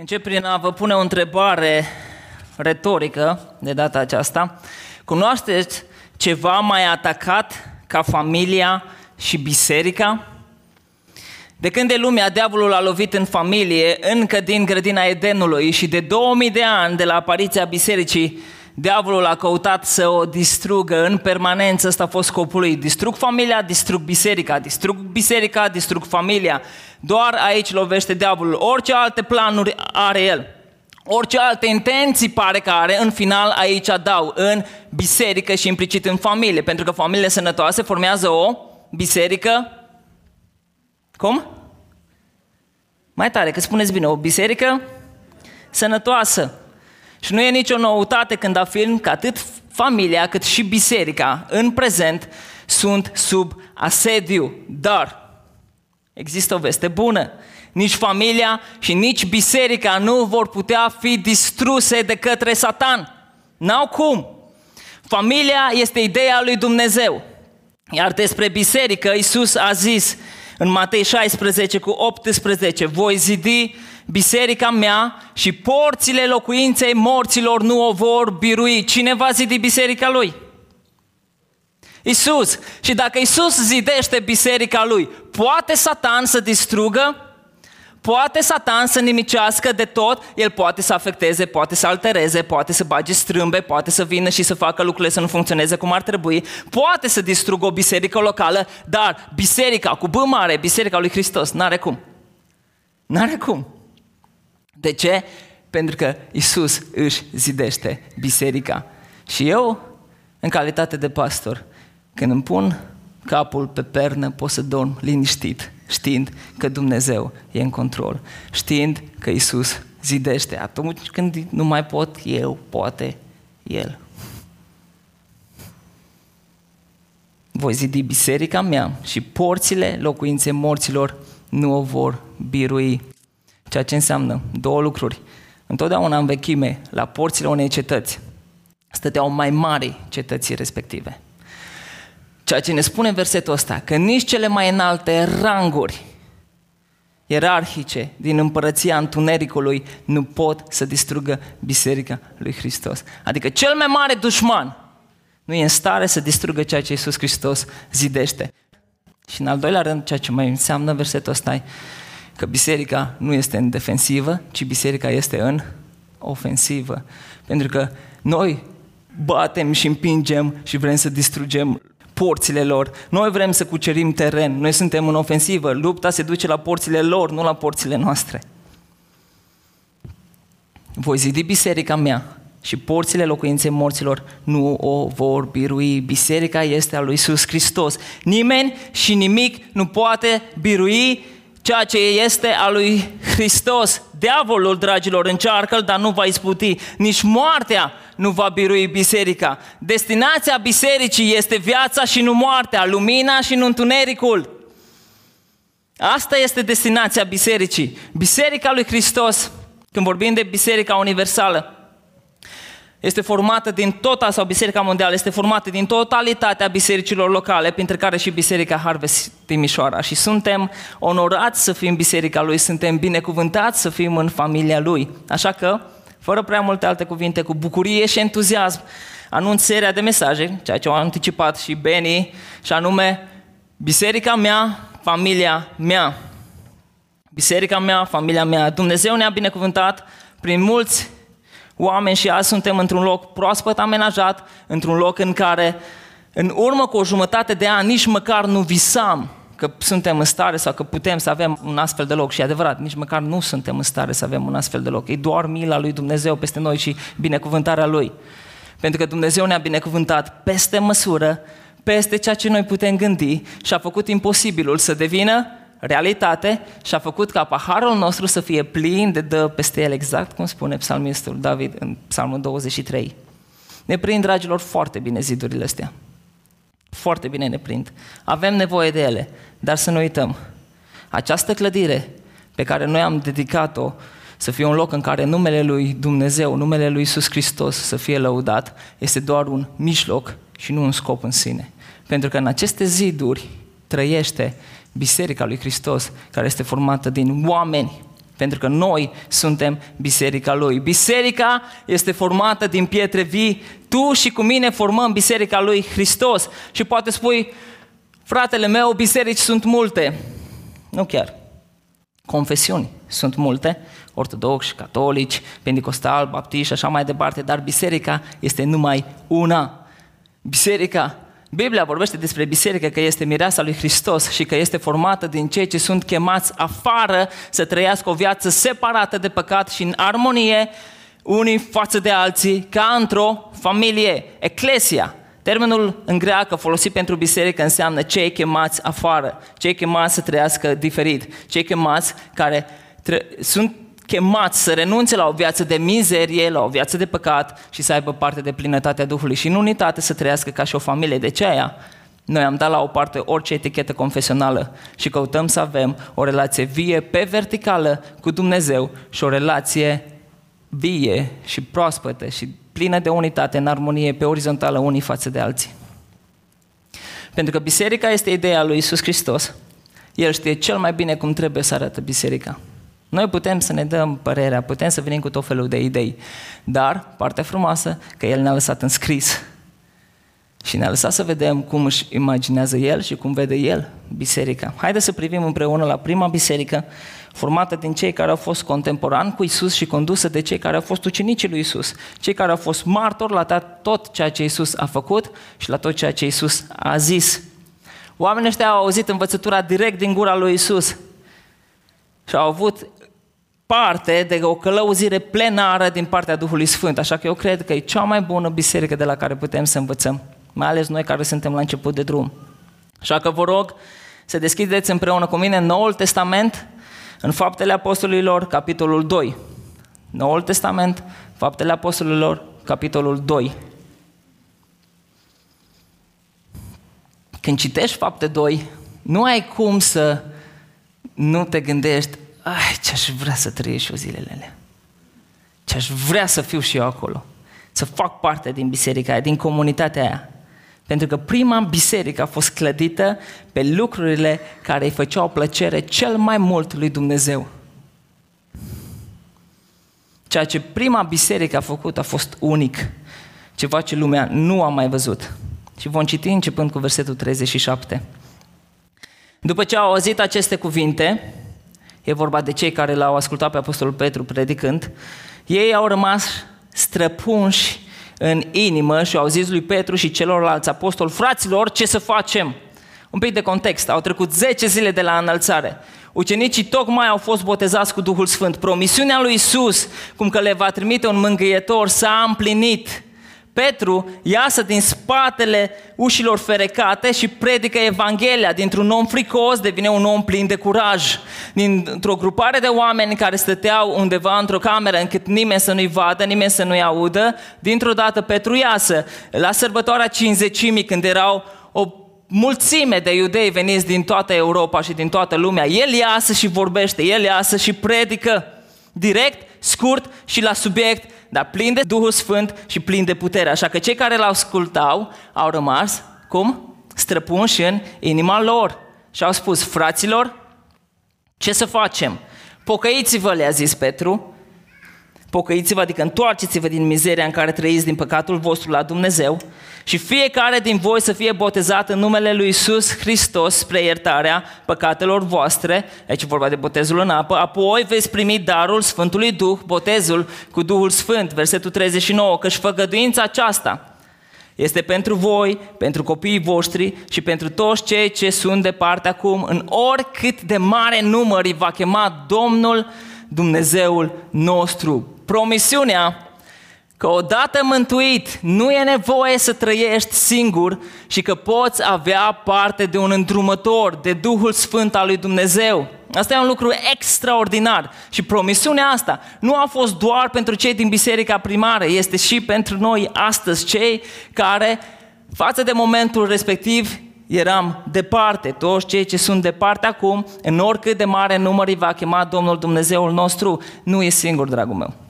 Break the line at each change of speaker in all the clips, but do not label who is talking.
Încep prin a vă pune o întrebare retorică de data aceasta. Cunoașteți ceva mai atacat ca familia și biserica? De când de lumea, diavolul a lovit în familie, încă din grădina Edenului și de 2000 de ani de la apariția bisericii, diavolul a căutat să o distrugă în permanență, ăsta a fost scopul lui. Distrug familia, distrug biserica, distrug biserica, distrug familia. Doar aici lovește diavolul. Orice alte planuri are el. Orice alte intenții pare că are, în final aici dau în biserică și implicit în familie. Pentru că familiile sănătoase formează o biserică. Cum? Mai tare, că spuneți bine, o biserică sănătoasă. Și nu e nicio noutate când afirm că atât familia cât și biserica în prezent sunt sub asediu. Dar există o veste bună. Nici familia și nici biserica nu vor putea fi distruse de către Satan. N-au cum. Familia este ideea lui Dumnezeu. Iar despre biserică, Iisus a zis în Matei 16 cu 18, voi zidi biserica mea și porțile locuinței morților nu o vor birui. Cine va zidi biserica lui? Isus. Și dacă Isus zidește biserica lui, poate Satan să distrugă? Poate Satan să nimicească de tot, el poate să afecteze, poate să altereze, poate să bage strâmbe, poate să vină și să facă lucrurile să nu funcționeze cum ar trebui, poate să distrugă o biserică locală, dar biserica cu B mare, biserica lui Hristos, n-are cum. N-are cum. De ce? Pentru că Isus își zidește biserica. Și eu, în calitate de pastor, când îmi pun capul pe pernă, pot să dorm liniștit, știind că Dumnezeu e în control, știind că Isus zidește. Atunci când nu mai pot eu, poate El. Voi zidi biserica mea și porțile locuinței morților nu o vor birui. Ceea ce înseamnă două lucruri. Întotdeauna în vechime, la porțile unei cetăți, stăteau mai mari cetății respective. Ceea ce ne spune versetul ăsta, că nici cele mai înalte ranguri ierarhice din împărăția întunericului nu pot să distrugă biserica lui Hristos. Adică cel mai mare dușman nu e în stare să distrugă ceea ce Iisus Hristos zidește. Și în al doilea rând, ceea ce mai înseamnă versetul ăsta e că biserica nu este în defensivă, ci biserica este în ofensivă. Pentru că noi batem și împingem și vrem să distrugem porțile lor. Noi vrem să cucerim teren, noi suntem în ofensivă. Lupta se duce la porțile lor, nu la porțile noastre. Voi zidi biserica mea și porțile locuinței morților nu o vor birui. Biserica este a lui Iisus Hristos. Nimeni și nimic nu poate birui ceea ce este a lui Hristos. Diavolul, dragilor, încearcă dar nu va isputi. Nici moartea nu va birui biserica. Destinația bisericii este viața și nu moartea, lumina și nu întunericul. Asta este destinația bisericii. Biserica lui Hristos, când vorbim de biserica universală, este formată din tot, sau Biserica Mondială este formată din totalitatea bisericilor locale, printre care și Biserica Harvest Timișoara. Și suntem onorați să fim biserica lui, suntem binecuvântați să fim în familia lui. Așa că, fără prea multe alte cuvinte, cu bucurie și entuziasm, anunț seria de mesaje, ceea ce au anticipat și Beni, și anume, Biserica mea, familia mea. Biserica mea, familia mea. Dumnezeu ne-a binecuvântat prin mulți oameni și azi suntem într-un loc proaspăt amenajat, într-un loc în care în urmă cu o jumătate de ani nici măcar nu visam că suntem în stare sau că putem să avem un astfel de loc. Și adevărat, nici măcar nu suntem în stare să avem un astfel de loc. E doar mila lui Dumnezeu peste noi și binecuvântarea Lui. Pentru că Dumnezeu ne-a binecuvântat peste măsură, peste ceea ce noi putem gândi și a făcut imposibilul să devină realitate și a făcut ca paharul nostru să fie plin de dă peste el, exact cum spune psalmistul David în psalmul 23. Ne prind, dragilor, foarte bine zidurile astea. Foarte bine ne prind. Avem nevoie de ele, dar să nu uităm. Această clădire pe care noi am dedicat-o să fie un loc în care numele lui Dumnezeu, numele lui Iisus Hristos să fie lăudat, este doar un mijloc și nu un scop în sine. Pentru că în aceste ziduri trăiește Biserica lui Hristos, care este formată din oameni pentru că noi suntem biserica lui. Biserica este formată din pietre vii. Tu și cu mine formăm biserica lui Hristos. Și poate spui, fratele meu, biserici sunt multe. Nu chiar. Confesiuni sunt multe, ortodoxi, catolici, pentecostal, baptiști și așa mai departe, dar biserica este numai una. Biserica Biblia vorbește despre biserică că este mireasa lui Hristos și că este formată din cei ce sunt chemați afară să trăiască o viață separată de păcat și în armonie unii față de alții, ca într-o familie. Eclesia, termenul în greacă folosit pentru biserică înseamnă cei chemați afară, cei chemați să trăiască diferit, cei chemați care tre- sunt chemați să renunțe la o viață de mizerie, la o viață de păcat și să aibă parte de plinătatea Duhului și în unitate să trăiască ca și o familie. De ce aia? Noi am dat la o parte orice etichetă confesională și căutăm să avem o relație vie pe verticală cu Dumnezeu și o relație vie și proaspătă și plină de unitate, în armonie, pe orizontală unii față de alții. Pentru că biserica este ideea lui Isus Hristos, El știe cel mai bine cum trebuie să arate biserica. Noi putem să ne dăm părerea, putem să venim cu tot felul de idei, dar partea frumoasă că El ne-a lăsat în scris și ne-a lăsat să vedem cum își imaginează El și cum vede El biserica. Haideți să privim împreună la prima biserică formată din cei care au fost contemporani cu Isus și condusă de cei care au fost ucenicii lui Isus, cei care au fost martori la tot ceea ce Isus a făcut și la tot ceea ce Isus a zis. Oamenii ăștia au auzit învățătura direct din gura lui Isus și au avut parte de o călăuzire plenară din partea Duhului Sfânt. Așa că eu cred că e cea mai bună biserică de la care putem să învățăm, mai ales noi care suntem la început de drum. Așa că vă rog să deschideți împreună cu mine Noul Testament în Faptele Apostolilor, capitolul 2. Noul Testament, Faptele Apostolilor, capitolul 2. Când citești Fapte 2, nu ai cum să nu te gândești, ai, ce-aș vrea să trăiesc și eu zilele alea. Ce-aș vrea să fiu și eu acolo. Să fac parte din biserica aia, din comunitatea aia. Pentru că prima biserică a fost clădită pe lucrurile care îi făceau plăcere cel mai mult lui Dumnezeu. Ceea ce prima biserică a făcut a fost unic. Ceva ce lumea nu a mai văzut. Și vom citi începând cu versetul 37. După ce au auzit aceste cuvinte, e vorba de cei care l-au ascultat pe Apostolul Petru predicând, ei au rămas străpunși în inimă și au zis lui Petru și celorlalți apostoli, fraților, ce să facem? Un pic de context, au trecut 10 zile de la înălțare. Ucenicii tocmai au fost botezați cu Duhul Sfânt. Promisiunea lui Isus, cum că le va trimite un mângâietor, s-a împlinit. Petru iasă din spatele ușilor ferecate și predică Evanghelia. Dintr-un om fricos devine un om plin de curaj. Dintr-o grupare de oameni care stăteau undeva într-o cameră încât nimeni să nu-i vadă, nimeni să nu-i audă, dintr-o dată Petru iasă. La sărbătoarea cinzecimii, când erau o mulțime de iudei veniți din toată Europa și din toată lumea, el iasă și vorbește, el iasă și predică direct, scurt și la subiect dar plin de Duhul Sfânt și plin de putere. Așa că cei care l-au ascultau au rămas, cum? Străpunși în inima lor. Și au spus, fraților, ce să facem? Pocăiți-vă, le-a zis Petru, pocăiți-vă, adică întoarceți-vă din mizeria în care trăiți din păcatul vostru la Dumnezeu și fiecare din voi să fie botezat în numele lui Isus Hristos spre iertarea păcatelor voastre, aici vorba de botezul în apă, apoi veți primi darul Sfântului Duh, botezul cu Duhul Sfânt, versetul 39, căci făgăduința aceasta este pentru voi, pentru copiii voștri și pentru toți cei ce sunt departe acum, în oricât de mare număr îi va chema Domnul Dumnezeul nostru. Promisiunea că odată mântuit nu e nevoie să trăiești singur și că poți avea parte de un îndrumător, de Duhul Sfânt al lui Dumnezeu. Asta e un lucru extraordinar și promisiunea asta nu a fost doar pentru cei din biserica primară, este și pentru noi astăzi, cei care față de momentul respectiv eram departe, toți cei ce sunt departe acum, în oricât de mare număr îi va chema Domnul Dumnezeul nostru, nu e singur, dragul meu.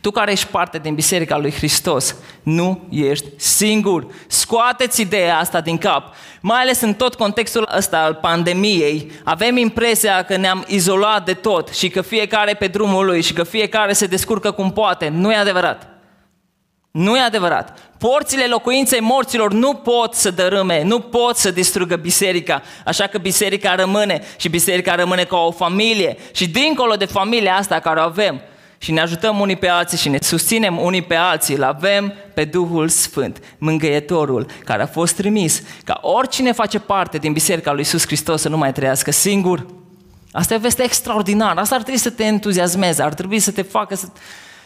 Tu Tu care ești parte din Biserica lui Hristos, nu ești singur. Scoateți ideea asta din cap. Mai ales în tot contextul ăsta al pandemiei, avem impresia că ne-am izolat de tot și că fiecare pe drumul lui și că fiecare se descurcă cum poate. Nu e adevărat. Nu e adevărat. Porțile locuinței morților nu pot să dărâme, nu pot să distrugă biserica. Așa că biserica rămâne și biserica rămâne ca o familie. Și dincolo de familia asta care o avem, și ne ajutăm unii pe alții și ne susținem unii pe alții, îl avem pe Duhul Sfânt, mângâietorul, care a fost trimis ca oricine face parte din Biserica lui Iisus Hristos să nu mai trăiască singur. Asta e o veste extraordinară, asta ar trebui să te entuziasmeze, ar trebui să te facă să,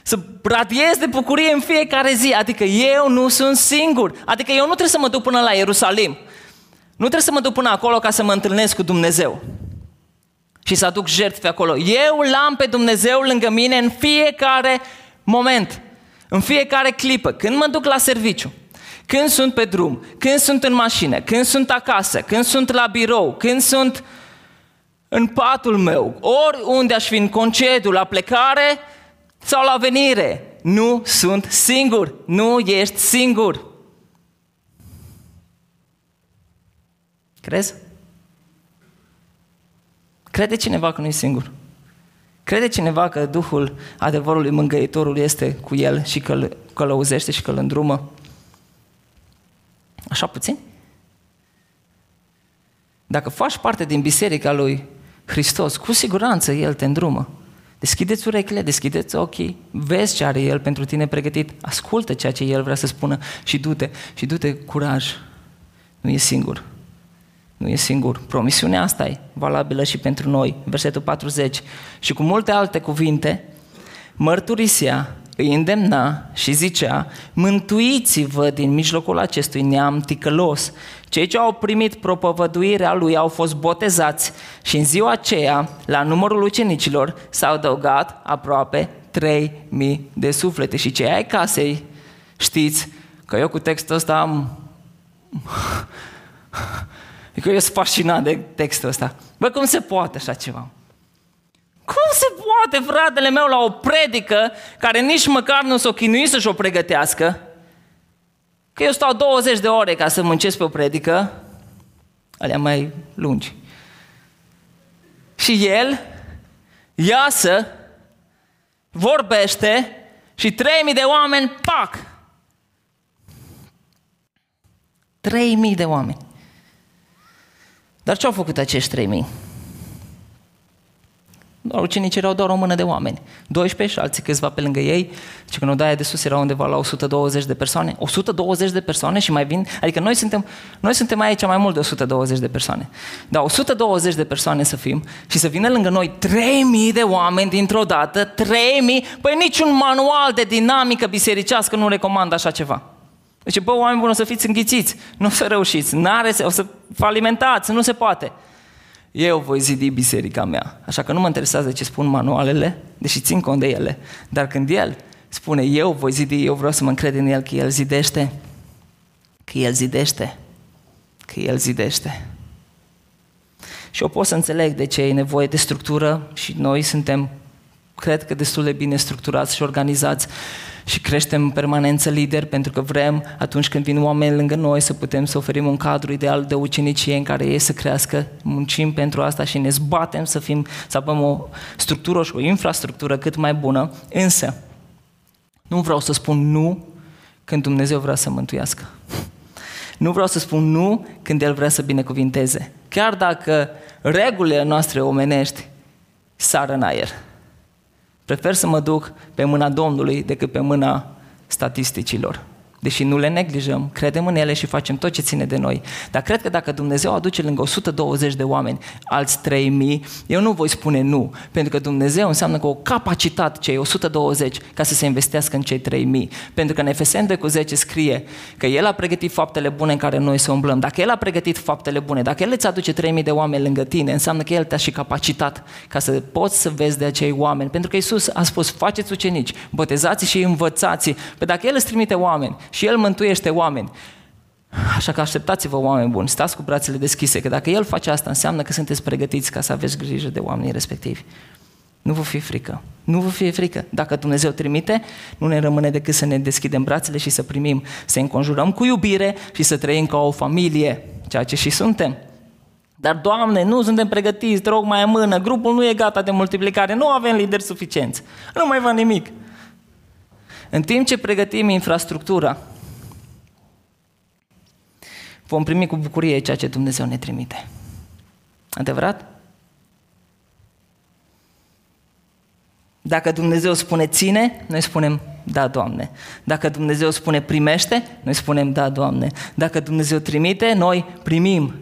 să radiezi de bucurie în fiecare zi. Adică eu nu sunt singur. Adică eu nu trebuie să mă duc până la Ierusalim. Nu trebuie să mă duc până acolo ca să mă întâlnesc cu Dumnezeu. Și să aduc jertfe acolo. Eu l-am pe Dumnezeu lângă mine în fiecare moment. În fiecare clipă. Când mă duc la serviciu. Când sunt pe drum. Când sunt în mașină. Când sunt acasă. Când sunt la birou. Când sunt în patul meu. Oriunde aș fi în concediu, la plecare, sau la venire. Nu sunt singur. Nu ești singur. Crezi? Crede cineva că nu e singur. Crede cineva că Duhul adevărului mângăitorul este cu el și că îl călăuzește și că îl îndrumă? Așa puțin? Dacă faci parte din biserica lui Hristos, cu siguranță El te îndrumă. Deschideți urechile, deschideți ochii, vezi ce are El pentru tine pregătit, ascultă ceea ce El vrea să spună și du-te, și du-te curaj. Nu e singur. Nu e singur. Promisiunea asta e valabilă și pentru noi. Versetul 40. Și cu multe alte cuvinte, mărturisea, îi îndemna și zicea, mântuiți-vă din mijlocul acestui neam ticălos. Cei ce au primit propovăduirea lui au fost botezați și în ziua aceea, la numărul ucenicilor, s-au adăugat aproape 3000 de suflete. Și cei ai casei, știți că eu cu textul ăsta am... Adică eu sunt fascinat de textul ăsta. Bă, cum se poate așa ceva? Cum se poate, fratele meu, la o predică care nici măcar nu s-o chinui să-și o pregătească? Că eu stau 20 de ore ca să muncesc pe o predică, alea mai lungi. Și el iasă, vorbește și 3000 de oameni, pac! 3000 de oameni. Dar ce au făcut acești 3000? Doar ucenicii erau doar o mână de oameni. 12 și alții câțiva pe lângă ei. Și când odaia de sus era undeva la 120 de persoane. 120 de persoane și mai vin... Adică noi suntem, noi suntem aici mai mult de 120 de persoane. Dar 120 de persoane să fim și să vină lângă noi 3000 de oameni dintr-o dată. 3000? Păi niciun manual de dinamică bisericească nu recomandă așa ceva. Deci, bă, oameni buni, o să fiți înghițiți, nu o să reușiți, n-are, o să falimentați, nu se poate. Eu voi zidi biserica mea. Așa că nu mă interesează ce spun manualele, deși țin cont de ele. Dar când El spune, eu voi zidi, eu vreau să mă încred în El că El zidește, că El zidește, că El zidește. Și eu pot să înțeleg de ce e nevoie de structură și noi suntem, cred că destul de bine structurați și organizați și creștem în permanență lideri pentru că vrem atunci când vin oameni lângă noi să putem să oferim un cadru ideal de ucenicie în care ei să crească, muncim pentru asta și ne zbatem să, fim, să avem o structură și o infrastructură cât mai bună, însă nu vreau să spun nu când Dumnezeu vrea să mântuiască. Nu vreau să spun nu când El vrea să binecuvinteze. Chiar dacă regulile noastre omenești sară în aer. Prefer să mă duc pe mâna Domnului decât pe mâna statisticilor deși nu le neglijăm, credem în ele și facem tot ce ține de noi. Dar cred că dacă Dumnezeu aduce lângă 120 de oameni alți 3000, eu nu voi spune nu, pentru că Dumnezeu înseamnă că o capacitate cei 120 ca să se investească în cei 3000. Pentru că în Efeseni 2 cu 10 scrie că El a pregătit faptele bune în care noi să umblăm. Dacă El a pregătit faptele bune, dacă El îți aduce 3000 de oameni lângă tine, înseamnă că El te-a și capacitat ca să poți să vezi de acei oameni. Pentru că Isus a spus, faceți ucenici, botezați și învățați. Pe dacă El îți trimite oameni și El mântuiește oameni. Așa că așteptați-vă, oameni buni, stați cu brațele deschise, că dacă El face asta, înseamnă că sunteți pregătiți ca să aveți grijă de oamenii respectivi. Nu vă fie frică. Nu vă fie frică. Dacă Dumnezeu trimite, nu ne rămâne decât să ne deschidem brațele și să primim, să înconjurăm cu iubire și să trăim ca o familie, ceea ce și suntem. Dar, Doamne, nu suntem pregătiți, te rog mai în mână, grupul nu e gata de multiplicare, nu avem lideri suficienți, nu mai văd nimic. În timp ce pregătim infrastructura, vom primi cu bucurie ceea ce Dumnezeu ne trimite. Adevărat? Dacă Dumnezeu spune ține, noi spunem da, Doamne. Dacă Dumnezeu spune primește, noi spunem da, Doamne. Dacă Dumnezeu trimite, noi primim.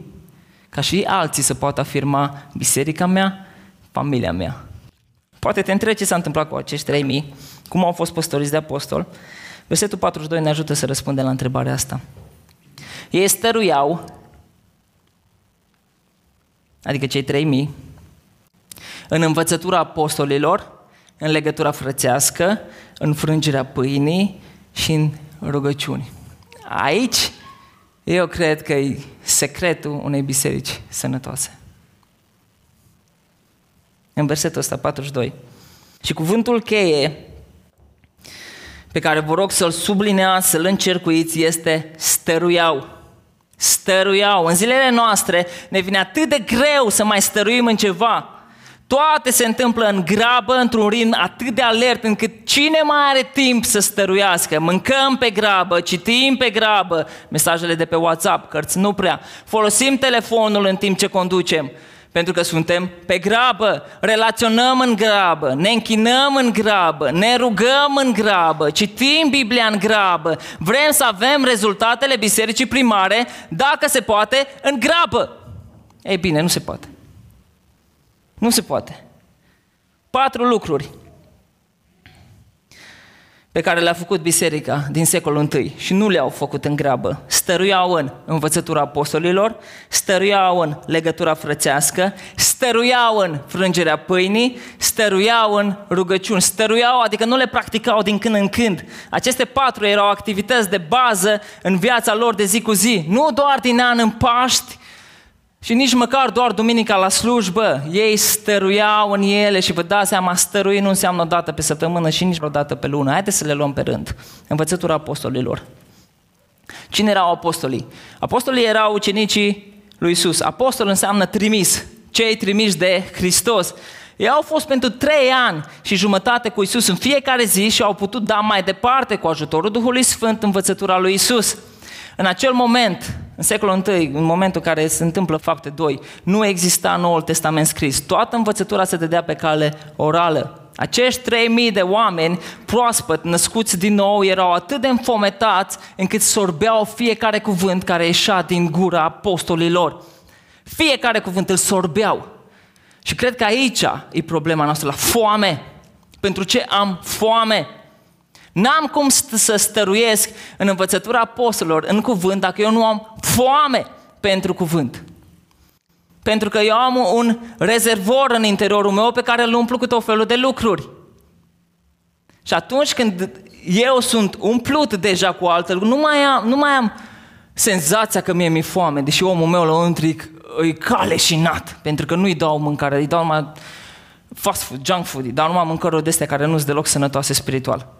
Ca și alții să poată afirma biserica mea, familia mea. Poate te întrebi ce s-a întâmplat cu acești 3000, cum au fost păstoriți de apostol. Versetul 42 ne ajută să răspundem la întrebarea asta. Ei stăruiau, adică cei 3000, în învățătura apostolilor, în legătura frățească, în frângerea pâinii și în rugăciuni. Aici, eu cred că e secretul unei biserici sănătoase. În versetul ăsta, 42. Și cuvântul cheie pe care vă rog să-l sublineați, să-l încercuiți, este stăruiau. Stăruiau. În zilele noastre ne vine atât de greu să mai stăruim în ceva, toate se întâmplă în grabă, într-un ritm atât de alert, încât cine mai are timp să stăruiască? Mâncăm pe grabă, citim pe grabă, mesajele de pe WhatsApp, cărți nu prea. Folosim telefonul în timp ce conducem, pentru că suntem pe grabă, relaționăm în grabă, ne închinăm în grabă, ne rugăm în grabă, citim Biblia în grabă, vrem să avem rezultatele bisericii primare, dacă se poate, în grabă. Ei bine, nu se poate. Nu se poate. Patru lucruri pe care le-a făcut biserica din secolul I și nu le-au făcut în grabă. Stăruiau în învățătura apostolilor, stăruiau în legătura frățească, stăruiau în frângerea pâinii, stăruiau în rugăciuni, stăruiau, adică nu le practicau din când în când. Aceste patru erau activități de bază în viața lor de zi cu zi, nu doar din an în Paști, și nici măcar doar duminica la slujbă, ei stăruiau în ele și vă dați seama, stărui nu înseamnă o dată pe săptămână și nici o dată pe lună. Haideți să le luăm pe rând. Învățătura apostolilor. Cine erau apostolii? Apostolii erau ucenicii lui Isus. Apostol înseamnă trimis, cei trimiși de Hristos. Ei au fost pentru trei ani și jumătate cu Isus în fiecare zi și au putut da mai departe cu ajutorul Duhului Sfânt învățătura lui Isus. În acel moment, în secolul I, în momentul în care se întâmplă fapte 2, nu exista Noul Testament scris. Toată învățătura se dădea pe cale orală. Acești 3000 de oameni proaspăt, născuți din nou, erau atât de înfometați încât sorbeau fiecare cuvânt care ieșea din gura apostolilor. Fiecare cuvânt îl sorbeau. Și cred că aici e problema noastră, la foame. Pentru ce am foame? N-am cum să stăruiesc în învățătura apostolilor, în cuvânt, dacă eu nu am foame pentru cuvânt. Pentru că eu am un rezervor în interiorul meu pe care îl umplu cu tot felul de lucruri. Și atunci când eu sunt umplut deja cu alte lucruri, nu mai am, nu mai am senzația că mie mi-e foame, deși omul meu la întric e caleșinat, pentru că nu-i dau mâncare, îi dau numai fast food, junk food, îi dau numai mâncăruri de astea care nu sunt deloc sănătoase spiritual.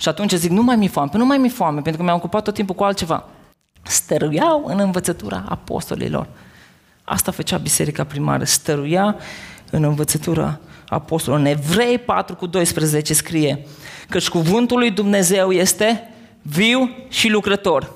Și atunci zic, nu mai mi foame, nu mai mi foame, pentru că mi-am ocupat tot timpul cu altceva. Stăruiau în învățătura apostolilor. Asta făcea biserica primară, stăruia în învățătura apostolilor. În Evrei 4 cu 12 scrie că cuvântul lui Dumnezeu este viu și lucrător.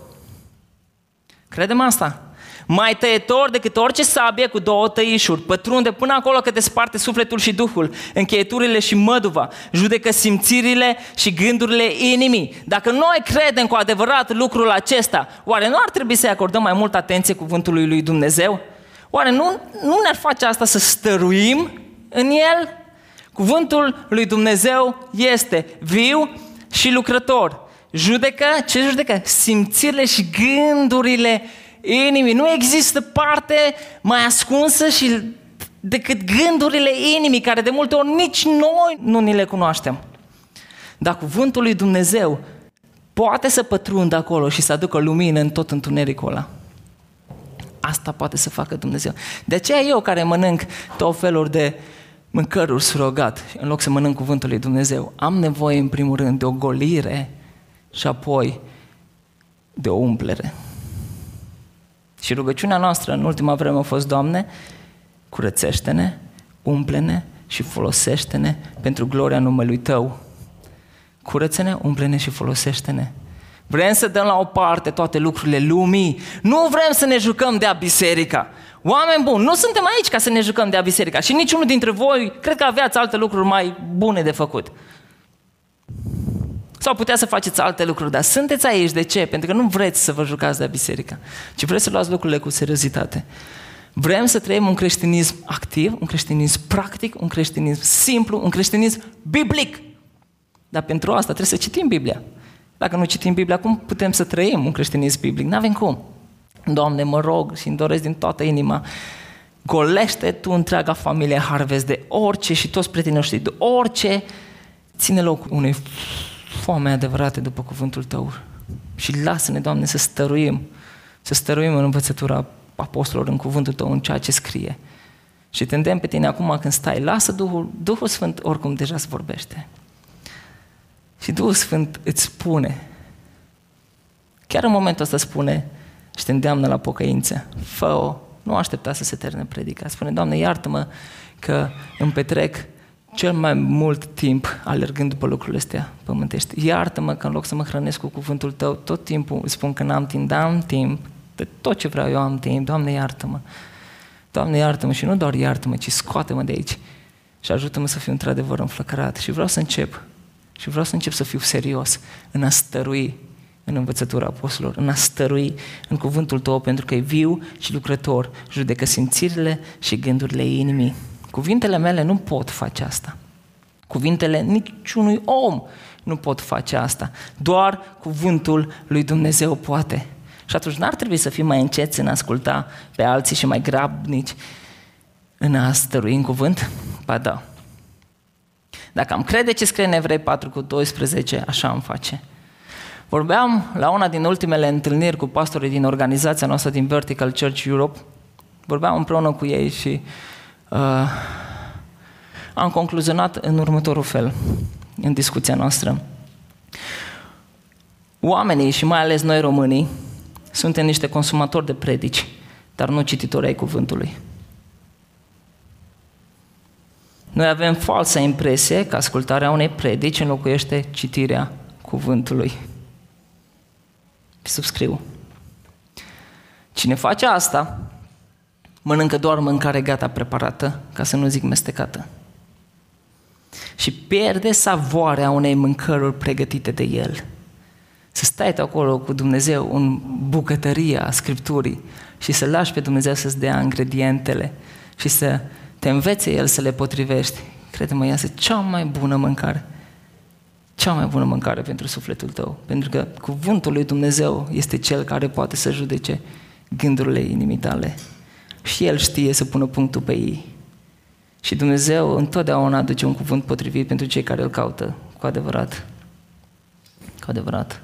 Credem asta? Mai tăietor decât orice sabie cu două tăișuri, pătrunde până acolo că desparte sufletul și duhul, încheieturile și măduva, judecă simțirile și gândurile inimii. Dacă noi credem cu adevărat lucrul acesta, oare nu ar trebui să-i acordăm mai multă atenție cuvântului lui Dumnezeu? Oare nu, nu ne-ar face asta să stăruim în el? Cuvântul lui Dumnezeu este viu și lucrător. Judecă, ce judecă? Simțirile și gândurile inimii. Nu există parte mai ascunsă și decât gândurile inimii, care de multe ori nici noi nu ni le cunoaștem. Dar cuvântul lui Dumnezeu poate să pătrundă acolo și să aducă lumină în tot întunericul ăla. Asta poate să facă Dumnezeu. De aceea eu care mănânc tot felul de mâncăruri surogat, în loc să mănânc cuvântul lui Dumnezeu. Am nevoie, în primul rând, de o golire și apoi de o umplere. Și rugăciunea noastră în ultima vreme a fost, Doamne, curățește-ne, umple-ne și folosește-ne pentru gloria numelui Tău. Curăță-ne, umple-ne și folosește-ne. Vrem să dăm la o parte toate lucrurile lumii. Nu vrem să ne jucăm de-a biserica. Oameni buni, nu suntem aici ca să ne jucăm de-a biserica. Și niciunul dintre voi, cred că aveați alte lucruri mai bune de făcut. Sau putea să faceți alte lucruri, dar sunteți aici. De ce? Pentru că nu vreți să vă jucați de biserica, ci vreți să luați lucrurile cu seriozitate. Vrem să trăim un creștinism activ, un creștinism practic, un creștinism simplu, un creștinism biblic. Dar pentru asta trebuie să citim Biblia. Dacă nu citim Biblia, cum putem să trăim un creștinism biblic? Nu avem cum. Doamne, mă rog și îmi doresc din toată inima, golește Tu întreaga familie Harvest de orice și toți prietenii noștri, de orice ține loc unei foame adevărate după cuvântul Tău. Și lasă-ne, Doamne, să stăruim, să stăruim în învățătura apostolilor, în cuvântul Tău, în ceea ce scrie. Și te îndemn pe tine acum când stai, lasă Duhul, Duhul Sfânt oricum deja se vorbește. Și Duhul Sfânt îți spune, chiar în momentul ăsta spune și te îndeamnă la pocăință, fă-o, nu aștepta să se termine predica. Spune, Doamne, iartă-mă că îmi petrec cel mai mult timp alergând după lucrurile astea pământești. Iartă-mă că în loc să mă hrănesc cu cuvântul Tău, tot timpul spun că n-am timp, dar am timp, de tot ce vreau eu am timp, Doamne, iartă-mă. Doamne, iartă-mă și nu doar iartă-mă, ci scoate-mă de aici și ajută-mă să fiu într-adevăr înflăcărat. Și vreau să încep, și vreau să încep să fiu serios în a stărui în învățătura apostolilor, în a stărui în cuvântul Tău, pentru că e viu și lucrător, judecă simțirile și gândurile inimii. Cuvintele mele nu pot face asta. Cuvintele niciunui om nu pot face asta. Doar cuvântul lui Dumnezeu poate. Și atunci n-ar trebui să fim mai înceți în a asculta pe alții și mai grabnici în a stărui în cuvânt? Ba da. Dacă am crede ce scrie în Evrei 4 cu 12, așa am face. Vorbeam la una din ultimele întâlniri cu pastorii din organizația noastră din Vertical Church Europe. Vorbeam împreună cu ei și uh, am concluzionat în următorul fel, în discuția noastră. Oamenii și mai ales noi românii suntem niște consumatori de predici, dar nu cititori ai cuvântului. Noi avem falsa impresie că ascultarea unei predici înlocuiește citirea cuvântului. Subscriu. Cine face asta, mănâncă doar mâncare gata preparată, ca să nu zic mestecată. Și pierde savoarea unei mâncăruri pregătite de el. Să stai acolo cu Dumnezeu în bucătăria Scripturii și să lași pe Dumnezeu să-ți dea ingredientele și să te învețe El să le potrivești. Crede-mă, este cea mai bună mâncare. Cea mai bună mâncare pentru sufletul tău. Pentru că cuvântul lui Dumnezeu este Cel care poate să judece gândurile inimii tale și El știe să pună punctul pe ei. Și Dumnezeu întotdeauna aduce un cuvânt potrivit pentru cei care îl caută cu adevărat. Cu adevărat.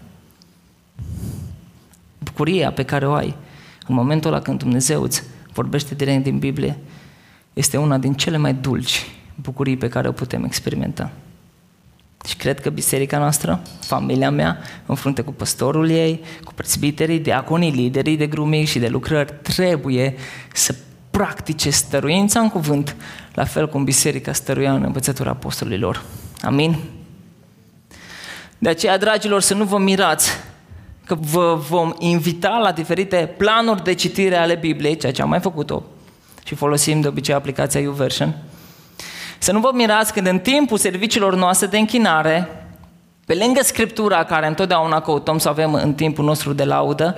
Bucuria pe care o ai în momentul ăla când Dumnezeu îți vorbește direct din Biblie este una din cele mai dulci bucurii pe care o putem experimenta. Și cred că biserica noastră, familia mea, în frunte cu păstorul ei, cu presbiterii, diaconii, liderii de grumii și de lucrări, trebuie să practice stăruința în cuvânt, la fel cum biserica stăruia în învățătura apostolilor. Amin? De aceea, dragilor, să nu vă mirați că vă vom invita la diferite planuri de citire ale Bibliei, ceea ce am mai făcut-o și folosim de obicei aplicația YouVersion, să nu vă mirați când în timpul serviciilor noastre de închinare, pe lângă Scriptura care întotdeauna căutăm să avem în timpul nostru de laudă,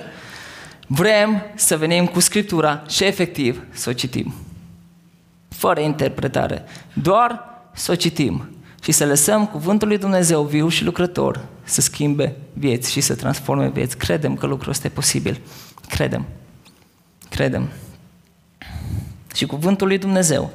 vrem să venim cu Scriptura și efectiv să o citim. Fără interpretare. Doar să o citim și să lăsăm cuvântul lui Dumnezeu viu și lucrător să schimbe vieți și să transforme vieți. Credem că lucrul ăsta e posibil. Credem. Credem. Și cuvântul lui Dumnezeu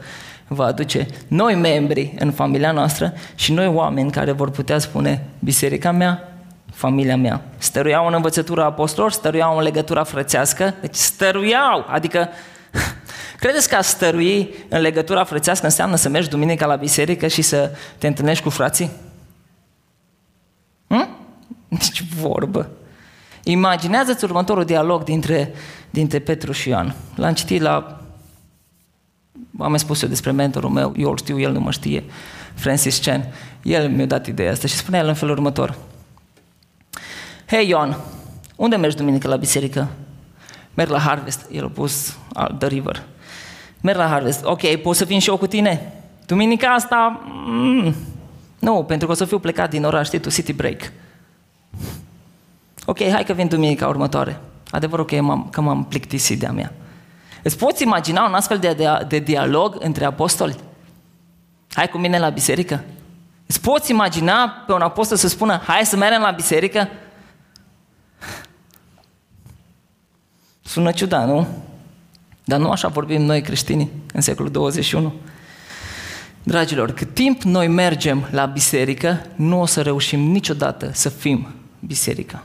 va aduce noi membri în familia noastră și noi oameni care vor putea spune biserica mea, familia mea. Stăruiau în învățătura apostolilor, stăruiau în legătura frățească, deci stăruiau, adică Credeți că a stărui în legătura frățească înseamnă să mergi duminica la biserică și să te întâlnești cu frații? Hm? Nici vorbă. Imaginează-ți următorul dialog dintre, dintre Petru și Ioan. L-am citit la... Am mai spus eu despre mentorul meu, eu îl știu, el nu mă știe, Francis Chen. El mi-a dat ideea asta și spunea el în felul următor. Hei Ioan, unde mergi duminică la biserică? Merg la Harvest. El a pus The River. Merg la Harvest. Ok, pot să vin și eu cu tine? Duminica asta? Mm, nu, pentru că o să fiu plecat din oraș, știi tu, city break. Ok, hai că vin duminica următoare. Adevărul că, m-am, că m-am plictisit de-a mea. Îți poți imagina un astfel de, de, de dialog între apostoli? Hai cu mine la biserică? Îți poți imagina pe un apostol să spună, hai să mergem la biserică? Sună ciudat, nu? Dar nu așa vorbim noi creștini în secolul 21. Dragilor, cât timp noi mergem la biserică, nu o să reușim niciodată să fim biserica.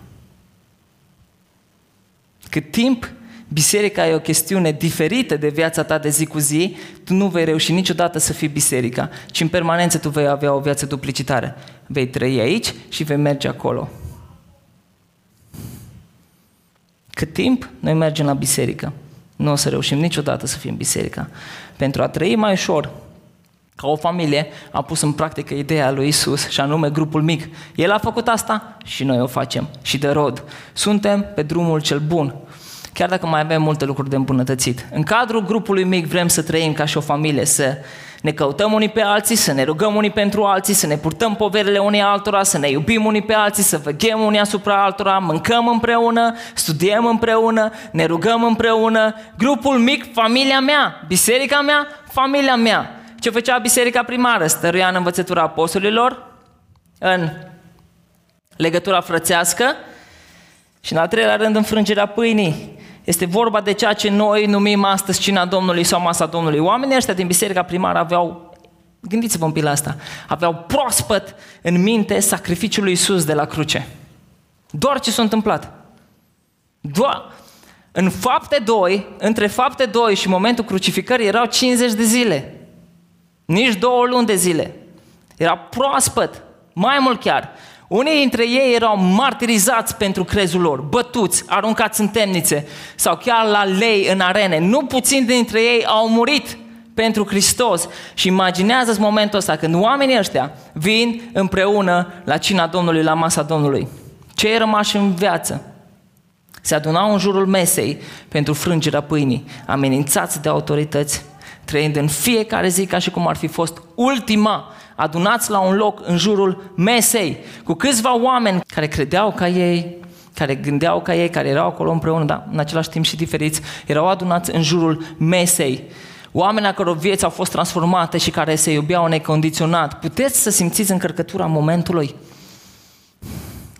Cât timp biserica e o chestiune diferită de viața ta de zi cu zi, tu nu vei reuși niciodată să fii biserica, ci în permanență tu vei avea o viață duplicitare. Vei trăi aici și vei merge acolo. Cât timp noi mergem la biserică, nu o să reușim niciodată să fim biserica. Pentru a trăi mai ușor, ca o familie, a pus în practică ideea lui Isus și anume grupul mic. El a făcut asta și noi o facem. Și de rod. Suntem pe drumul cel bun. Chiar dacă mai avem multe lucruri de îmbunătățit. În cadrul grupului mic vrem să trăim ca și o familie, să ne căutăm unii pe alții, să ne rugăm unii pentru alții, să ne purtăm poverile unii altora, să ne iubim unii pe alții, să veghem unii asupra altora, mâncăm împreună, studiem împreună, ne rugăm împreună. Grupul mic, familia mea, biserica mea, familia mea. Ce făcea biserica primară? Stăruia în învățătura apostolilor, în legătura frățească și în al treilea rând în frângerea pâinii. Este vorba de ceea ce noi numim astăzi cina Domnului sau masa Domnului. Oamenii ăștia din biserica primară aveau, gândiți-vă un pic la asta, aveau proaspăt în minte sacrificiul lui Iisus de la cruce. Doar ce s-a întâmplat. Doar, în fapte 2, între fapte 2 și momentul crucificării erau 50 de zile. Nici două luni de zile. Era proaspăt, mai mult chiar. Unii dintre ei erau martirizați pentru crezul lor, bătuți, aruncați în temnițe sau chiar la lei în arene. Nu puțini dintre ei au murit pentru Hristos. Și imaginează-ți momentul ăsta când oamenii ăștia vin împreună la cina Domnului, la masa Domnului. Cei rămași în viață se adunau în jurul mesei pentru frângerea pâinii, amenințați de autorități, trăind în fiecare zi ca și cum ar fi fost ultima, adunați la un loc în jurul mesei, cu câțiva oameni care credeau ca ei, care gândeau ca ei, care erau acolo împreună, dar în același timp și diferiți, erau adunați în jurul mesei. Oameni a căror vieți au fost transformate și care se iubeau necondiționat. Puteți să simțiți încărcătura momentului?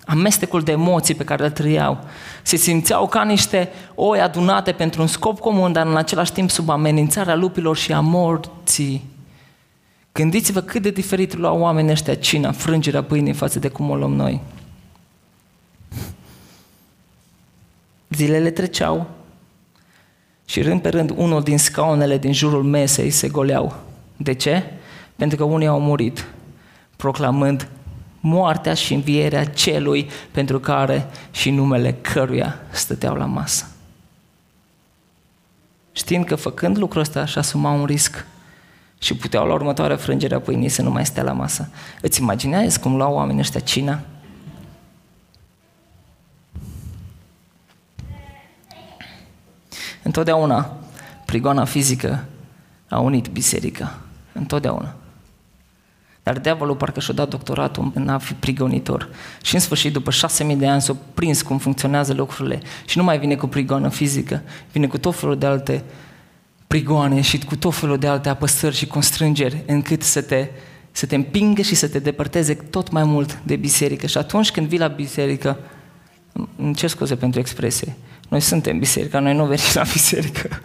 amestecul de emoții pe care le trăiau. Se simțeau ca niște oi adunate pentru un scop comun, dar în același timp sub amenințarea lupilor și a morții. Gândiți-vă cât de diferit luau oamenii ăștia cina, frângerea pâinii față de cum o luăm noi. Zilele treceau și rând pe rând unul din scaunele din jurul mesei se goleau. De ce? Pentru că unii au murit, proclamând moartea și învierea celui pentru care și numele căruia stăteau la masă. Știind că făcând lucrul ăsta așa asuma un risc și puteau la următoarea frângere a pâinii să nu mai stea la masă. Îți imaginezi cum luau oamenii ăștia cina? Întotdeauna prigoana fizică a unit biserica. Întotdeauna. Dar diavolul parcă și-a dat doctoratul în a fi prigonitor. Și în sfârșit, după șase mii de ani, s-a prins cum funcționează lucrurile. Și nu mai vine cu prigoană fizică, vine cu tot felul de alte prigoane și cu tot felul de alte apăsări și constrângeri, încât să te, să te împingă și să te depărteze tot mai mult de biserică. Și atunci când vii la biserică, îmi cer scuze pentru expresie, noi suntem biserica, noi nu venim la biserică.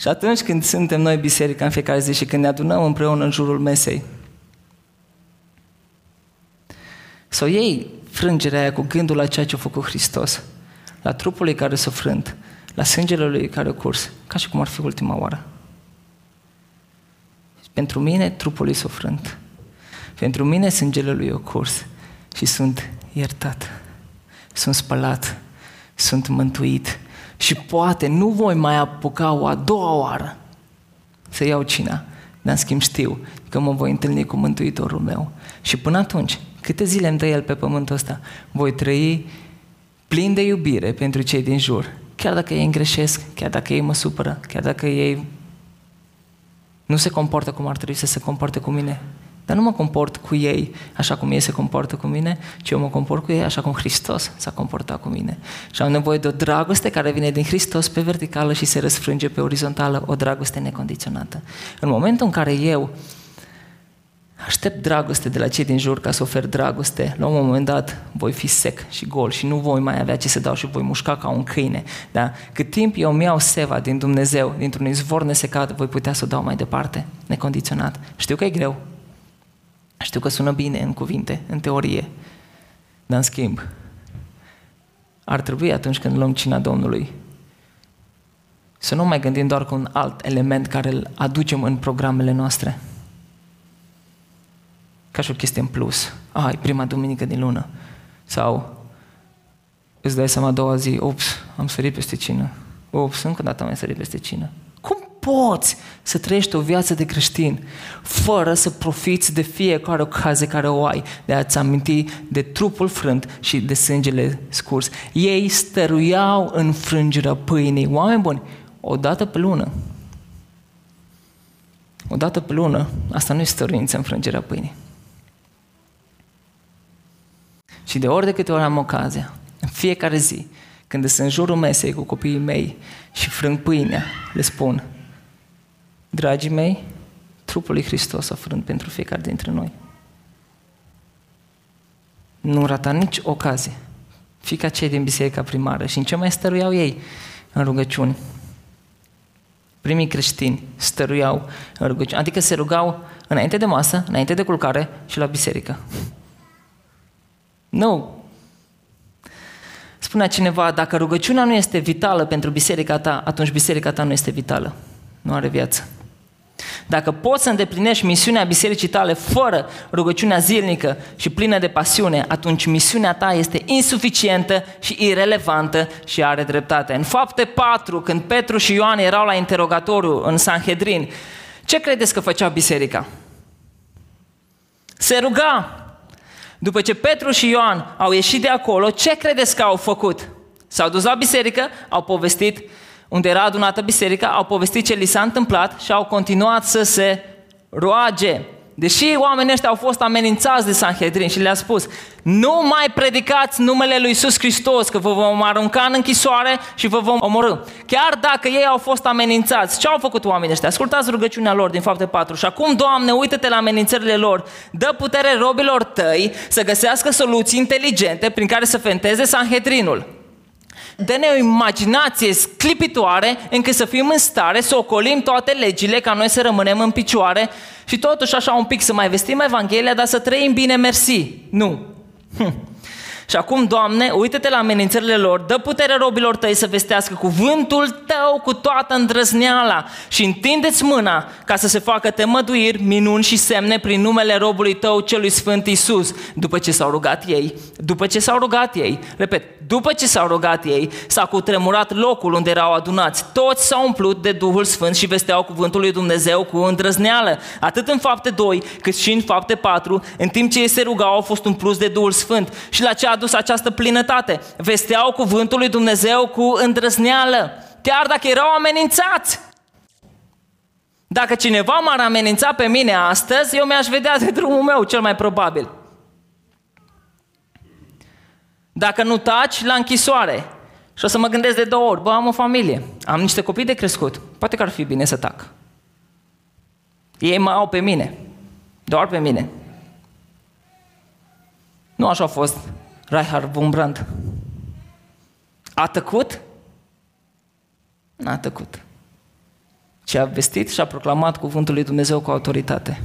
Și atunci când suntem noi biserica în fiecare zi și când ne adunăm împreună în jurul mesei, să o iei frângerea aia cu gândul la ceea ce a făcut Hristos, la trupul lui care s-a frânt, la sângele lui care a curs, ca și cum ar fi ultima oară. Pentru mine, trupul lui sufrânt. Pentru mine, sângele lui a curs și sunt iertat. Sunt spălat. Sunt mântuit. Și poate nu voi mai apuca o a doua oară să iau cina, dar în schimb știu că mă voi întâlni cu Mântuitorul meu. Și până atunci, câte zile îmi dă El pe pământul ăsta, voi trăi plin de iubire pentru cei din jur. Chiar dacă ei îngreșesc, chiar dacă ei mă supără, chiar dacă ei nu se comportă cum ar trebui să se comporte cu mine. Dar nu mă comport cu ei așa cum ei se comportă cu mine, ci eu mă comport cu ei așa cum Hristos s-a comportat cu mine. Și am nevoie de o dragoste care vine din Hristos pe verticală și se răsfrânge pe orizontală, o dragoste necondiționată. În momentul în care eu aștept dragoste de la cei din jur ca să ofer dragoste, la un moment dat voi fi sec și gol și nu voi mai avea ce să dau și voi mușca ca un câine. Da? Cât timp eu mi iau seva din Dumnezeu, dintr-un izvor nesecat, voi putea să o dau mai departe, necondiționat. Știu că e greu, știu că sună bine în cuvinte, în teorie, dar în schimb, ar trebui atunci când luăm cina Domnului să nu mai gândim doar cu un alt element care îl aducem în programele noastre. Ca și o chestie în plus. Ah, e prima duminică din lună. Sau îți dai seama a doua zi, ups, am sărit peste cină. Ups, încă o dată am sărit peste cină poți să trăiești o viață de creștin fără să profiți de fiecare ocazie care o ai de a-ți aminti de trupul frânt și de sângele scurs. Ei stăruiau în frângerea pâinii. Oameni buni, o dată pe lună. O dată pe lună, asta nu e stăruință în frângerea pâinii. Și de ori de câte ori am ocazia, în fiecare zi, când sunt în jurul mesei cu copiii mei și frâng pâinea, le spun, Dragii mei, trupul lui Hristos a frânt pentru fiecare dintre noi. Nu rata nici ocazie. Fii ca cei din biserica primară și în ce mai stăruiau ei în rugăciuni. Primii creștini stăruiau în rugăciuni, adică se rugau înainte de masă, înainte de culcare și la biserică. Nu. Spunea cineva, dacă rugăciunea nu este vitală pentru biserica ta, atunci biserica ta nu este vitală. Nu are viață. Dacă poți să îndeplinești misiunea bisericii tale fără rugăciunea zilnică și plină de pasiune, atunci misiunea ta este insuficientă și irelevantă și are dreptate. În fapte 4, când Petru și Ioan erau la interogatoriu în Sanhedrin, ce credeți că făcea biserica? Se ruga. După ce Petru și Ioan au ieșit de acolo, ce credeți că au făcut? S-au dus la biserică, au povestit unde era adunată biserica, au povestit ce li s-a întâmplat și au continuat să se roage. Deși oamenii ăștia au fost amenințați de Sanhedrin și le-a spus nu mai predicați numele lui Iisus Hristos că vă vom arunca în închisoare și vă vom omorâ. Chiar dacă ei au fost amenințați, ce au făcut oamenii ăștia? Ascultați rugăciunea lor din fapte 4. Și acum, Doamne, uită-te la amenințările lor, dă putere robilor tăi să găsească soluții inteligente prin care să fenteze Sanhedrinul dă-ne o imaginație sclipitoare încât să fim în stare să ocolim toate legile ca noi să rămânem în picioare și totuși așa un pic să mai vestim Evanghelia, dar să trăim bine, mersi. Nu. Hm. Și acum, Doamne, uită-te la amenințările lor, dă putere robilor tăi să vestească cuvântul tău cu toată îndrăzneala și întindeți mâna ca să se facă temăduiri, minuni și semne prin numele robului tău celui Sfânt Iisus. După ce s-au rugat ei, după ce s-au rugat ei, repet, după ce s-au rugat ei, s-a cutremurat locul unde erau adunați. Toți s-au umplut de Duhul Sfânt și vesteau cuvântul lui Dumnezeu cu îndrăzneală. Atât în fapte 2, cât și în fapte 4, în timp ce ei se rugau, au fost umpluți de Duhul Sfânt. Și la ce a adus această plinătate. Vesteau cuvântul lui Dumnezeu cu îndrăzneală, chiar dacă erau amenințați. Dacă cineva m-ar amenința pe mine astăzi, eu mi-aș vedea de drumul meu, cel mai probabil. Dacă nu taci, la închisoare. Și o să mă gândesc de două ori, bă, am o familie, am niște copii de crescut, poate că ar fi bine să tac. Ei mă au pe mine, doar pe mine. Nu așa a fost Reinhard Wurmbrand. A tăcut? N-a tăcut. Și a vestit și a proclamat cuvântul lui Dumnezeu cu autoritate.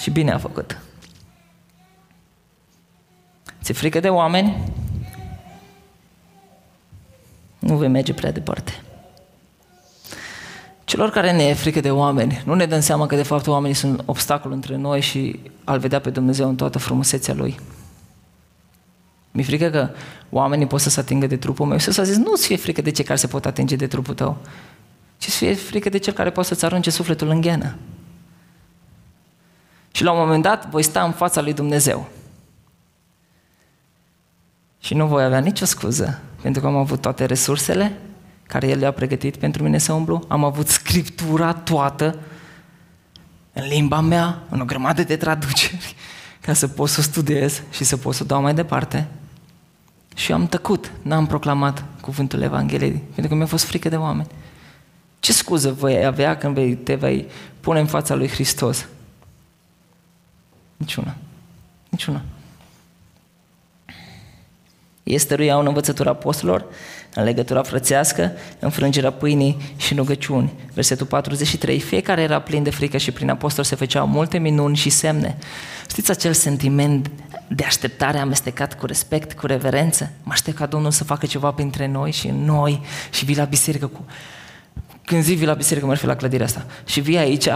Și bine a făcut. Ți-e frică de oameni? Nu vei merge prea departe. Celor care ne e frică de oameni, nu ne dăm seama că de fapt oamenii sunt obstacol între noi și al vedea pe Dumnezeu în toată frumusețea Lui. Mi-e frică că oamenii pot să se atingă de trupul meu. Iisus a zis, nu-ți fie frică de cei care se pot atinge de trupul tău, ci să fie frică de cel care poate să-ți arunce sufletul în ghenă. Și la un moment dat voi sta în fața lui Dumnezeu. Și nu voi avea nicio scuză, pentru că am avut toate resursele care El le-a pregătit pentru mine să umblu, am avut scriptura toată în limba mea, în o grămadă de traduceri, ca să pot să o studiez și să pot să o dau mai departe. Și am tăcut, n-am proclamat cuvântul Evangheliei, pentru că mi-a fost frică de oameni. Ce scuză voi avea când vei, te vei pune în fața lui Hristos? Niciuna. Niciuna. Este stăruiau în învățătura apostolilor, în legătura frățească, înfrângerea pâinii și rugăciuni. Versetul 43. Fiecare era plin de frică și prin apostol se făceau multe minuni și semne. Știți acel sentiment de așteptare amestecat cu respect, cu reverență? Mă aștept ca Domnul să facă ceva printre noi și în noi și vii la biserică cu când zic vii la biserică, mă la clădirea asta. Și vii aici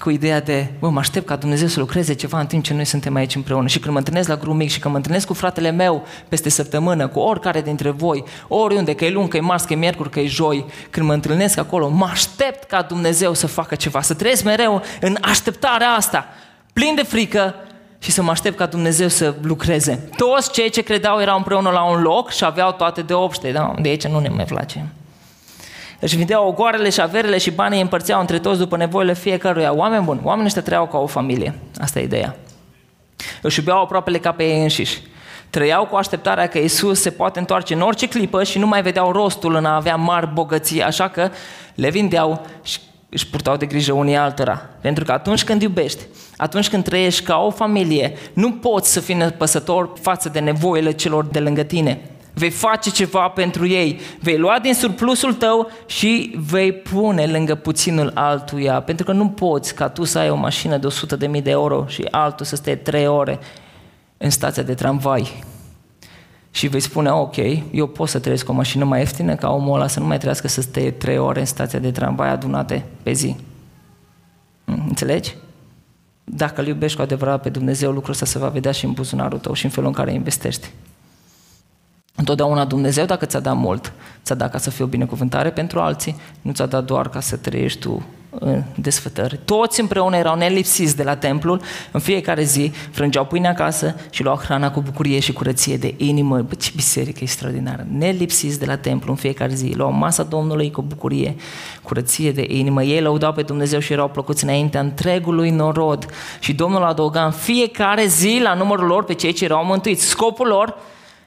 cu ideea de, bă, mă aștept ca Dumnezeu să lucreze ceva în timp ce noi suntem aici împreună. Și când mă întâlnesc la grup mic și când mă întâlnesc cu fratele meu peste săptămână, cu oricare dintre voi, oriunde, că e luni, că e marți, că e miercuri, că e joi, când mă întâlnesc acolo, mă aștept ca Dumnezeu să facă ceva, să trăiesc mereu în așteptarea asta, plin de frică, și să mă aștept ca Dumnezeu să lucreze. Toți cei ce credeau erau împreună la un loc și aveau toate de obște. Da? De aici nu ne mai place. Își vindeau ogoarele și averele și banii îi împărțeau între toți după nevoile fiecăruia. Oameni buni, oamenii ăștia trăiau ca o familie. Asta e ideea. Își iubeau aproapele ca pe ei înșiși. Trăiau cu așteptarea că Isus se poate întoarce în orice clipă și nu mai vedeau rostul în a avea mari bogății, așa că le vindeau și își purtau de grijă unii altora. Pentru că atunci când iubești, atunci când trăiești ca o familie, nu poți să fii nepăsător față de nevoile celor de lângă tine vei face ceva pentru ei, vei lua din surplusul tău și vei pune lângă puținul altuia, pentru că nu poți ca tu să ai o mașină de 100.000 de euro și altul să stea 3 ore în stația de tramvai. Și vei spune, ok, eu pot să trăiesc cu o mașină mai ieftină ca omul ăla să nu mai trească să stea 3 ore în stația de tramvai adunate pe zi. Mm, înțelegi? Dacă îl iubești cu adevărat pe Dumnezeu, lucrul ăsta se va vedea și în buzunarul tău și în felul în care investești. Întotdeauna Dumnezeu, dacă ți-a dat mult, ți-a dat ca să fie o binecuvântare pentru alții, nu ți-a dat doar ca să trăiești tu în desfătări. Toți împreună erau nelipsiți de la templul, în fiecare zi frângeau pâinea acasă și luau hrana cu bucurie și curăție de inimă. Bă, ce biserică extraordinară! Nelipsiți de la templu în fiecare zi, luau masa Domnului cu bucurie, curăție de inimă. Ei lăudau pe Dumnezeu și erau plăcuți înaintea întregului norod. Și Domnul adăuga în fiecare zi la numărul lor pe cei ce erau mântuiți. Scopul lor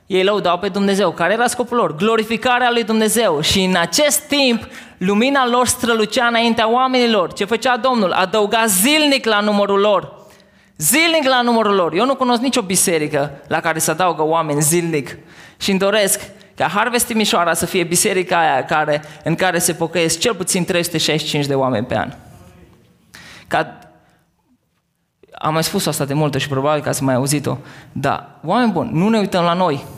ei lăudau pe Dumnezeu. Care era scopul lor? Glorificarea lui Dumnezeu. Și în acest timp, lumina lor strălucea înaintea oamenilor. Ce făcea Domnul? Adăuga zilnic la numărul lor. Zilnic la numărul lor. Eu nu cunosc nicio biserică la care să adaugă oameni zilnic. Și îmi doresc ca Harvest Timișoara să fie biserica aia care, în care se pocăiesc cel puțin 365 de oameni pe an. Ca am mai spus asta de multe și probabil că ați mai auzit-o, dar, oameni buni, nu ne uităm la noi.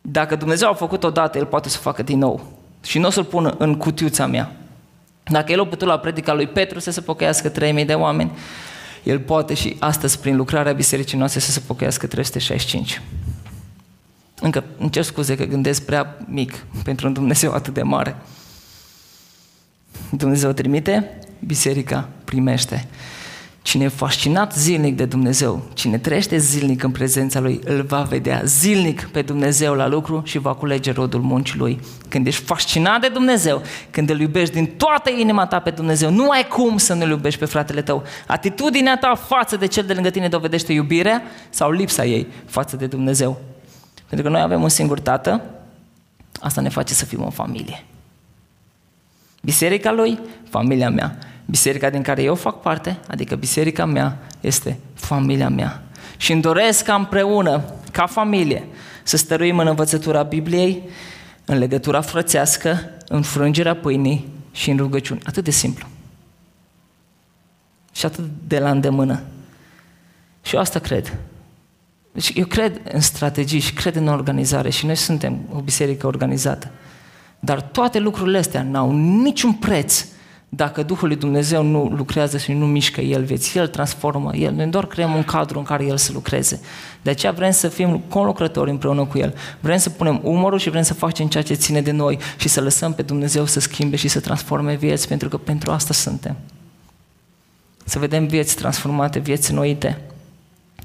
Dacă Dumnezeu a făcut odată, El poate să facă din nou. Și nu o să-L pună în cutiuța mea. Dacă El a putut la predica lui Petru să se pocăiască 3000 de oameni, El poate și astăzi, prin lucrarea bisericii noastre, să se pocăiască 365. Încă îmi cer scuze că gândesc prea mic pentru un Dumnezeu atât de mare. Dumnezeu trimite, biserica primește. Cine e fascinat zilnic de Dumnezeu, cine trăiește zilnic în prezența Lui, îl va vedea zilnic pe Dumnezeu la lucru și va culege rodul muncii Lui. Când ești fascinat de Dumnezeu, când îl iubești din toată inima ta pe Dumnezeu, nu ai cum să nu-L iubești pe fratele tău. Atitudinea ta față de cel de lângă tine dovedește iubirea sau lipsa ei față de Dumnezeu. Pentru că noi avem un singur tată, asta ne face să fim o familie. Biserica lui, familia mea. Biserica din care eu fac parte, adică biserica mea, este familia mea. Și îmi doresc ca împreună, ca familie, să stăruim în învățătura Bibliei, în legătura frățească, în frângerea pâinii și în rugăciuni. Atât de simplu. Și atât de la îndemână. Și eu asta cred. Deci eu cred în strategii și cred în organizare și noi suntem o biserică organizată. Dar toate lucrurile astea n-au niciun preț dacă Duhul lui Dumnezeu nu lucrează și nu mișcă El vieți, El transformă, El. Noi doar creăm un cadru în care El să lucreze. De aceea vrem să fim conlucrători împreună cu El. Vrem să punem umărul și vrem să facem ceea ce ține de noi și să lăsăm pe Dumnezeu să schimbe și să transforme vieți, pentru că pentru asta suntem. Să vedem vieți transformate, vieți noite.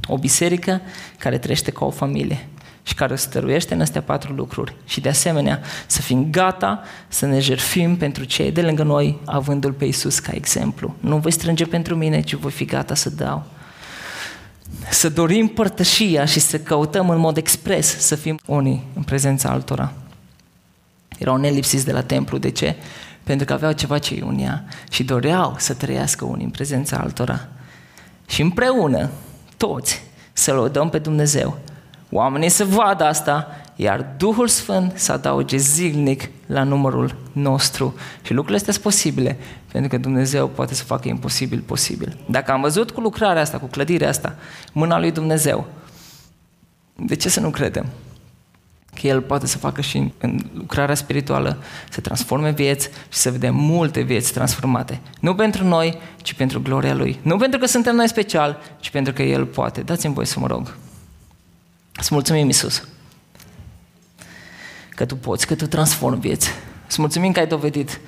O biserică care trăiește ca o familie și care stăruiește în astea patru lucruri. Și de asemenea, să fim gata să ne jerfim pentru cei de lângă noi, avându-L pe Iisus ca exemplu. Nu voi strânge pentru mine, ci voi fi gata să dau. Să dorim părtășia și să căutăm în mod expres să fim unii în prezența altora. Erau nelipsiți de la templu. De ce? Pentru că aveau ceva ce îi unia și doreau să trăiască unii în prezența altora. Și împreună, toți, să lăudăm pe Dumnezeu Oamenii să vadă asta, iar Duhul Sfânt să adauge zilnic la numărul nostru. Și lucrurile astea sunt posibile, pentru că Dumnezeu poate să facă imposibil posibil. Dacă am văzut cu lucrarea asta, cu clădirea asta, mâna lui Dumnezeu, de ce să nu credem? Că El poate să facă și în lucrarea spirituală, să transforme vieți și să vedem multe vieți transformate. Nu pentru noi, ci pentru gloria Lui. Nu pentru că suntem noi special, ci pentru că El poate. Dați-mi voi să mă rog. Îți mulțumim, Iisus, că Tu poți, că Tu transformi vieți. Îți mulțumim că ai dovedit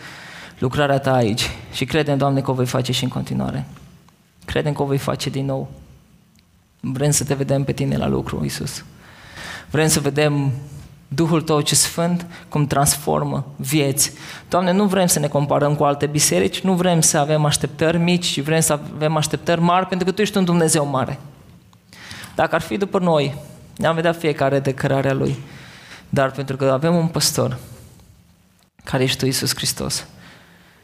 lucrarea Ta aici și credem, Doamne, că o vei face și în continuare. Credem că o vei face din nou. Vrem să Te vedem pe Tine la lucru, Iisus. Vrem să vedem Duhul Tău ce Sfânt, cum transformă vieți. Doamne, nu vrem să ne comparăm cu alte biserici, nu vrem să avem așteptări mici, ci vrem să avem așteptări mari, pentru că Tu ești un Dumnezeu mare. Dacă ar fi după noi, ne-am vedea fiecare de cărarea Lui. Dar pentru că avem un păstor, care ești Tu, Iisus Hristos,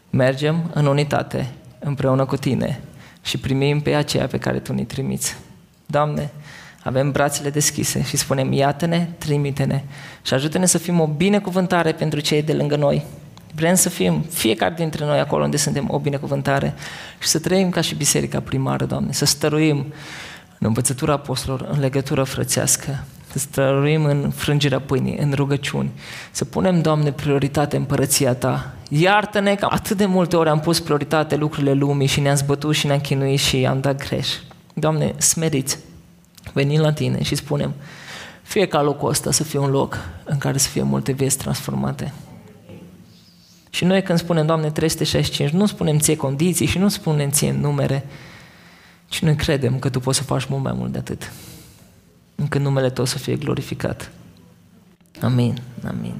mergem în unitate, împreună cu Tine și primim pe aceea pe care Tu ne trimiți. Doamne, avem brațele deschise și spunem, iată-ne, trimite-ne și ajută-ne să fim o binecuvântare pentru cei de lângă noi. Vrem să fim fiecare dintre noi acolo unde suntem o binecuvântare și să trăim ca și biserica primară, Doamne, să stăruim în învățătura apostolilor, în legătură frățească, să străluim în frângerea pâinii, în rugăciuni, să punem, Doamne, prioritate împărăția Ta. Iartă-ne că atât de multe ori am pus prioritate lucrurile lumii și ne-am zbătut și ne-am chinuit și am dat greș. Doamne, smeriți, venim la Tine și spunem, fie ca locul ăsta să fie un loc în care să fie multe vieți transformate. Și noi când spunem, Doamne, 365, nu spunem ție condiții și nu spunem ție numere, și noi credem că Tu poți să faci mult mai mult de atât. Încât numele Tău să fie glorificat. Amin. Amin.